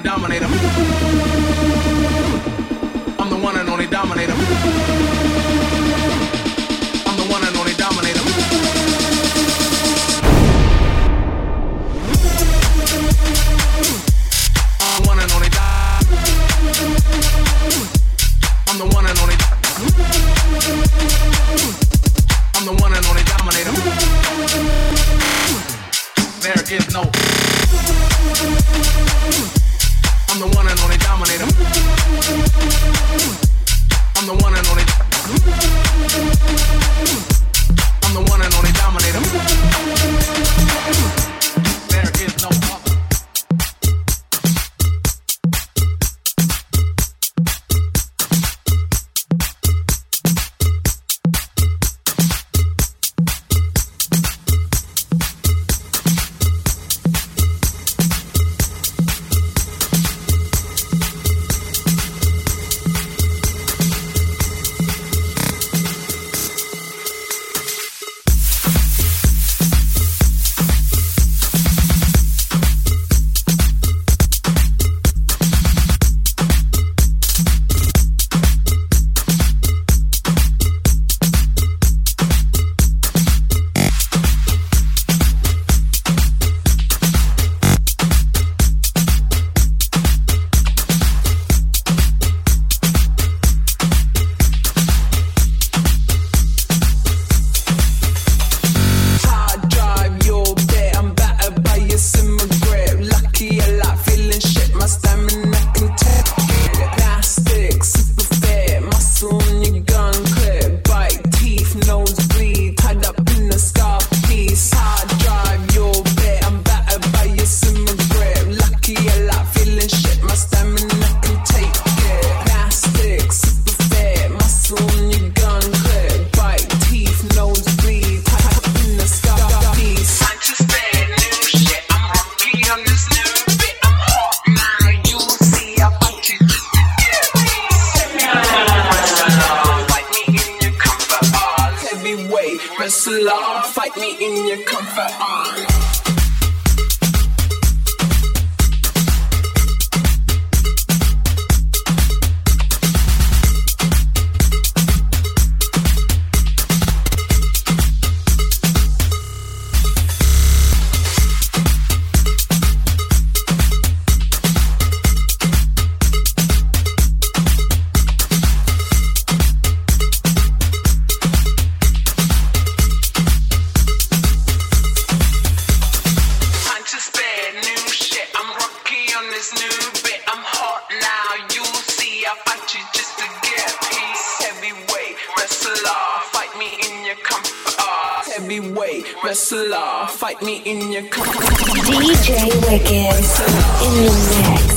dominate them. Wrestle on, fight me in your comfort arms. wrestler. Fight me in your car. DJ Wicked in the mix.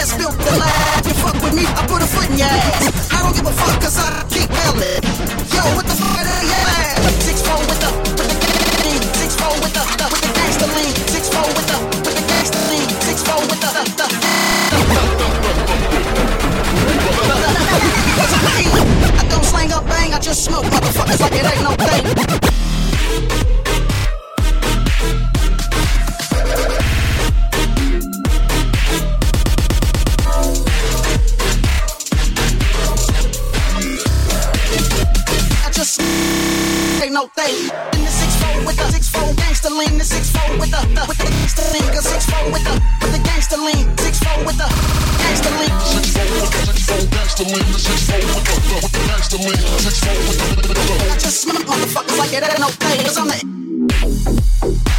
ass built the lab. You fuck with me, I put a foot in your ass. I don't give a fuck, cause I keep yelling. Yo, what the fuck out your ass? Six four with the, with the gang. Six four with the, the with the gangster lean. Six four with the, with the gangster lean. Six four with the, the, the. Cause I, I don't slang up bang, I just smoke motherfuckers like it ain't no thing. no thing. In the six fold with the six fold gangster lean, the six fold with the, with the gangster lean, the six fold with the with the gangster lean, six fold with the gangster lean. Six fold the motherfuckers like it ain't no thing, cause I'm the.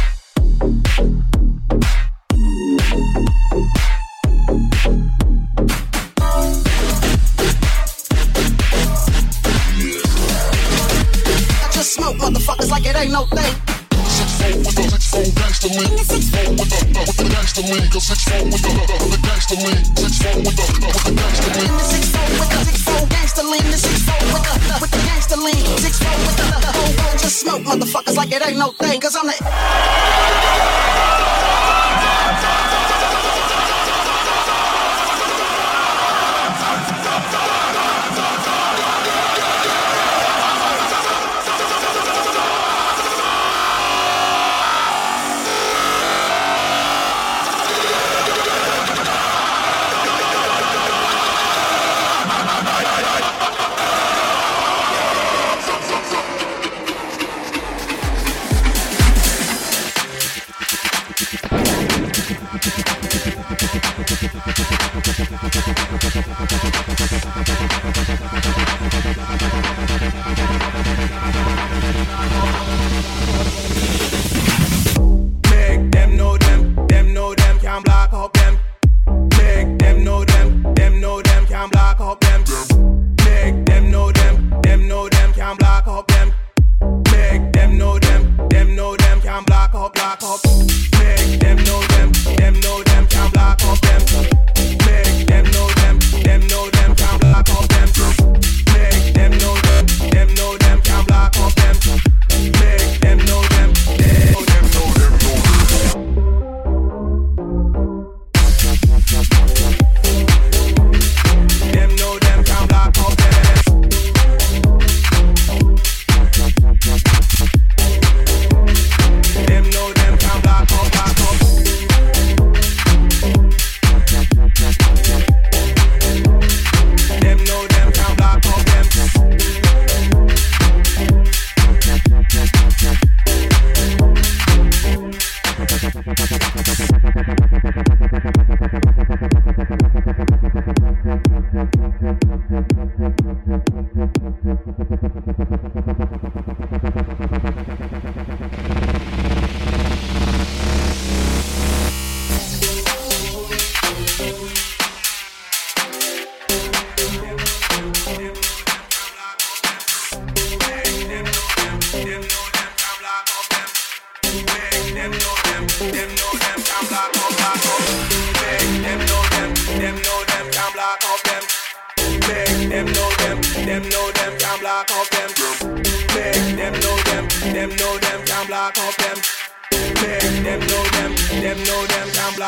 thing, no thing. Six four with the six four gangster lean. Six four with the with the gangster lean. Six four with the with the gangster lean. Six four with the with the gangster lean. Six four with the the whole world just smoke motherfuckers like it ain't no thing. Cause I'm the.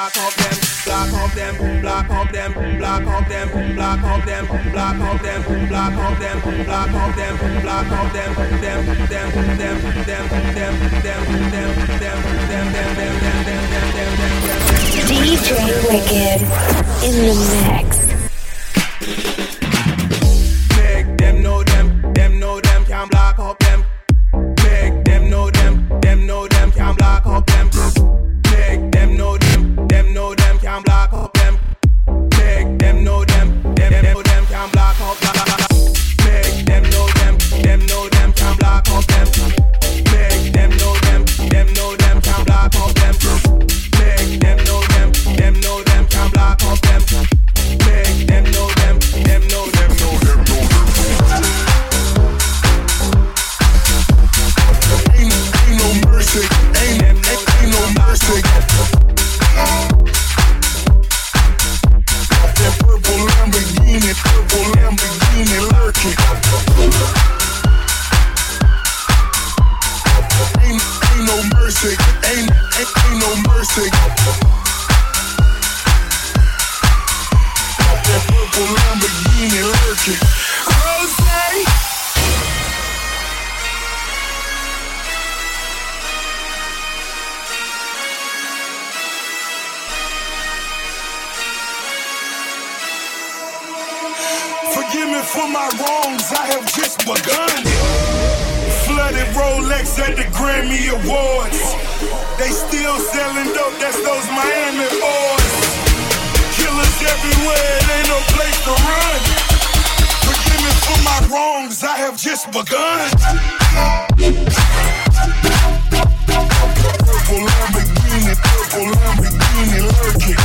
Block up them, them, them, them, them, them, them, them, block up them, them, them, them, them, them, them, them, them, them, them, them, them, them, them, them, them. DJ Wicked in the mix. Me for my wrongs, I have just begun. Flooded Rolex at the Grammy Awards. They still selling dope, that's those Miami boys. Killers everywhere, it ain't no place to run. Forgive me for my wrongs, I have just begun. Purple Lamborghini, purple Lamborghini lurking.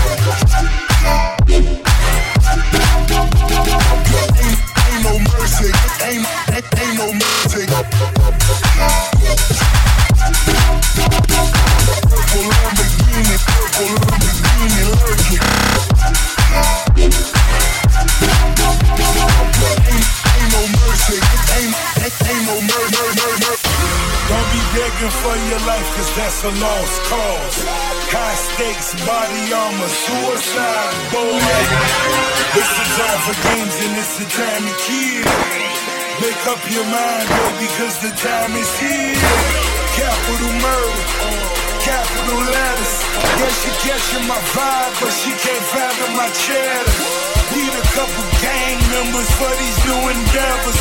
Lost cause. High stakes, body armor, suicide, boy. This is all for games and it's the time to kill. Make up your mind, baby, cause the time is here. Capital murder, capital letters. Yeah, she catching my vibe, but she can't fathom my cheddar. Need a couple gang members for these new endeavors.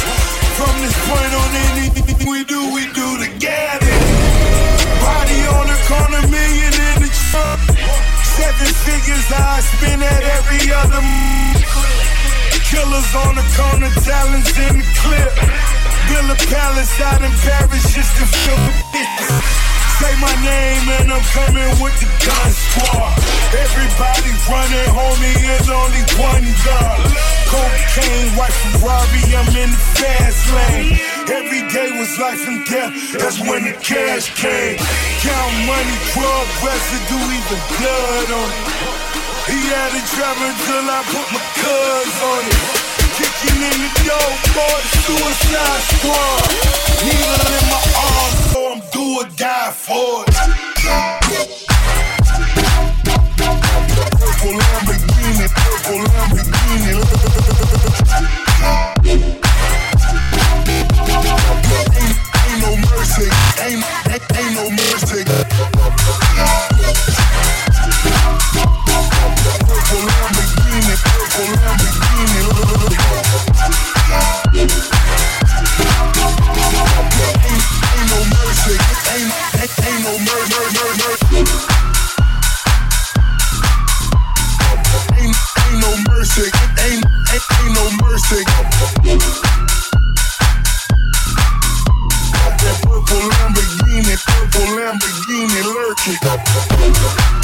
From this point on, anything we do, we do together. The corner, million in the trunk. Seven figures, I spend at every other. m- Killers on the corner, talents in the clip. Build a palace out in Paris just to feel the business. Say my name and I'm coming with the gun squad. Everybody running, homie, is only one gun. Cocaine, white Ferrari, I'm in the fast lane. Every day was life and death, that's when the cash came. Count money, drug residue, even blood on it. He had it driving till I put my cuz on it. Kicking in the door for the suicide squad. Needle in my arm, so I'm do or die for it. Purple Lamborghini, purple Lamborghini. you need lurking.